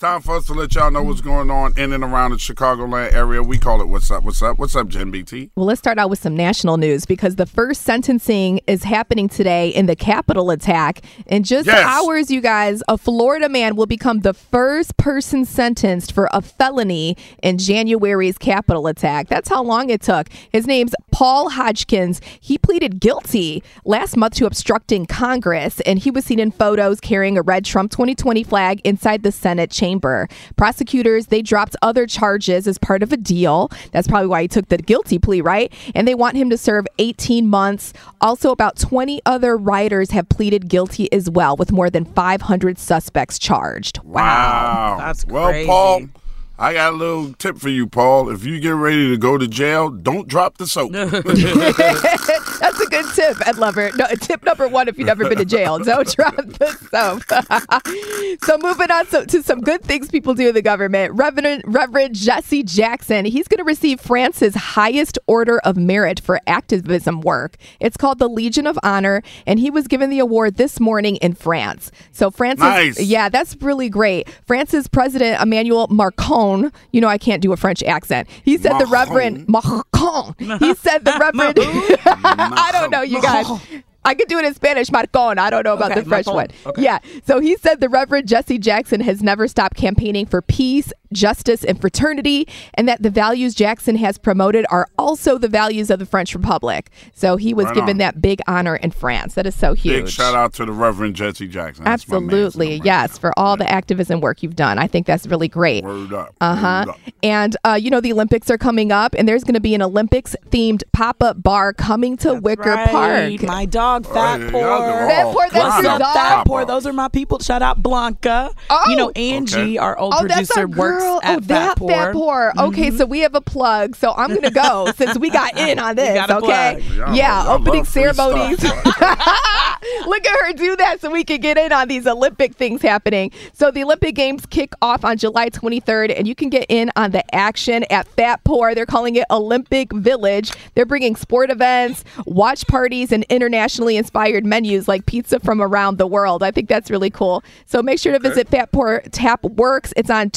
Time for us to let y'all know what's going on in and around the Chicagoland area. We call it What's Up, What's Up, What's Up, Jen BT? Well, let's start out with some national news because the first sentencing is happening today in the Capitol attack. In just Yes. hours, you guys, a Florida man will become the first person sentenced for a felony in January's Capitol attack. That's how long it took. His name's Paul Hodgkins. He pleaded guilty last month to obstructing Congress, and he was seen in photos carrying a red Trump 2020 flag inside the Senate chamber. Prosecutors, they dropped other charges as part of a deal. That's probably why he took the guilty plea, right? And they want him to serve 18 months. Also, about 20 other rioters have pleaded guilty as well, with more than 500 suspects charged. Wow. That's well, crazy. Paul, I got a little tip for you, Paul. If you get ready to go to jail, don't drop the soap. That's a good tip, Ed Lover. No, tip number one if you've never been to jail, don't drop the soap. so moving on so, to some good things people do in the government. Reverend, Reverend Jesse Jackson, he's going to receive France's highest order of merit for activism work. It's called the Legion of Honor, and he was given the award this morning in France. So France, Nice. yeah, that's really great. France's President Emmanuel Macron, you know I can't do a French accent. He said the Reverend Macron. He said the Reverend. I don't know, you guys. I could do it in Spanish, Marcon. I don't know about Okay, the French Marcon. one. Okay. Yeah. So he said the Reverend Jesse Jackson has never stopped campaigning for peace, justice, and fraternity, and that the values Jackson has promoted are also the values of the French Republic. So he was Right given on. that big honor in France. That is so huge. Big shout out to the Reverend Jesse Jackson. That's. Absolutely, Right yes, there. for all the activism work you've done. I think that's really great. Word up. Uh huh. Word up. And uh, you know the Olympics are coming up, and there's going to be an Olympics themed pop up bar coming to Wicker Right. Park. My dog, Fat Right, Poor. Fatpour, that's What's your up, dog? Fatpour? Those are my people. Shout out Blanca. Oh. You know, Angie, Okay. our old Oh, that's producer, our girl. at oh, Fat that Poor. Mm-hmm. Fatpour. Okay, so we have a plug. So I'm gonna go since we got in on this. got a okay. plug. Y'all- Yeah, y'all opening ceremonies. Look at her do that so we can get in on these Olympic things happening. So the Olympic Games kick off on July 23rd, and you can get in on the action at Fatpour. They're calling it Olympic Village. They're bringing sport events, watch parties, and internationally inspired menus like pizza from around the world. I think that's really cool. So make sure to visit Fatpour Tap Works. It's on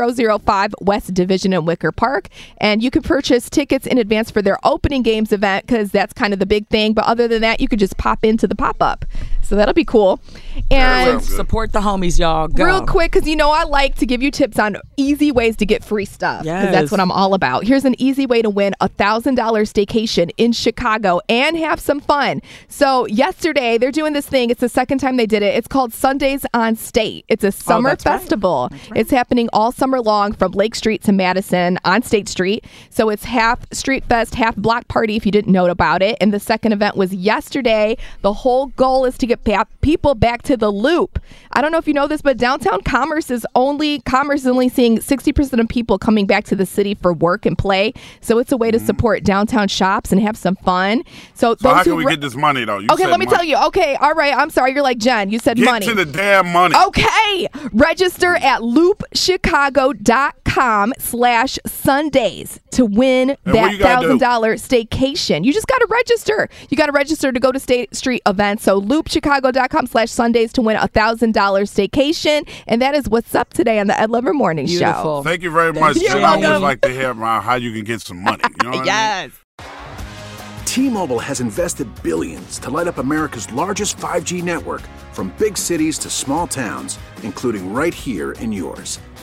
2005 West Division in Wicker Park, and you can purchase tickets in advance for their opening games event because that's kind of the big thing. But other than that, you could just pop into the pop up. So that'll be cool. And. Support the homies, y'all. Go. Real quick, because you know I like to give you tips on easy ways to get free stuff. Because that's what I'm all about. Here's an easy way to win a thousand dollar staycation in Chicago and have some fun. So yesterday they're doing this thing. It's the second time they did it. It's called Sundays on State. It's a oh, summer Oh, that's right. festival. It's happening all summer long from Lake Street to Madison on State Street. So it's half street fest, half block party. If you didn't know about it, and the second event was yesterday. The whole goal is to get pa- people back to the loop. I don't know if you know this, but downtown commerce is only commerce is only seeing sixty percent of people coming back to the city for work and play. So it's a way to mm-hmm. support downtown shops and have some fun. So, So how can we re- get this money though? You Okay, let me money. tell you. Okay, all right. I'm sorry. You're like Jen. You said Get money. to the damn money. Okay. Register at loopchicago.com slash Sundays to win what that you gotta do? $1,000 staycation. You just got to register. You got to register to go to State Street events. So loopchicago.com slash Sundays to win a $1,000 staycation. And that is what's up today on the Ed Lover Morning Show. Thank you very much. You're Jen. I always like to hear about how you can get some money. You know what I mean? Yes. T-Mobile has invested billions to light up America's largest 5G network from big cities to small towns, including right here in yours.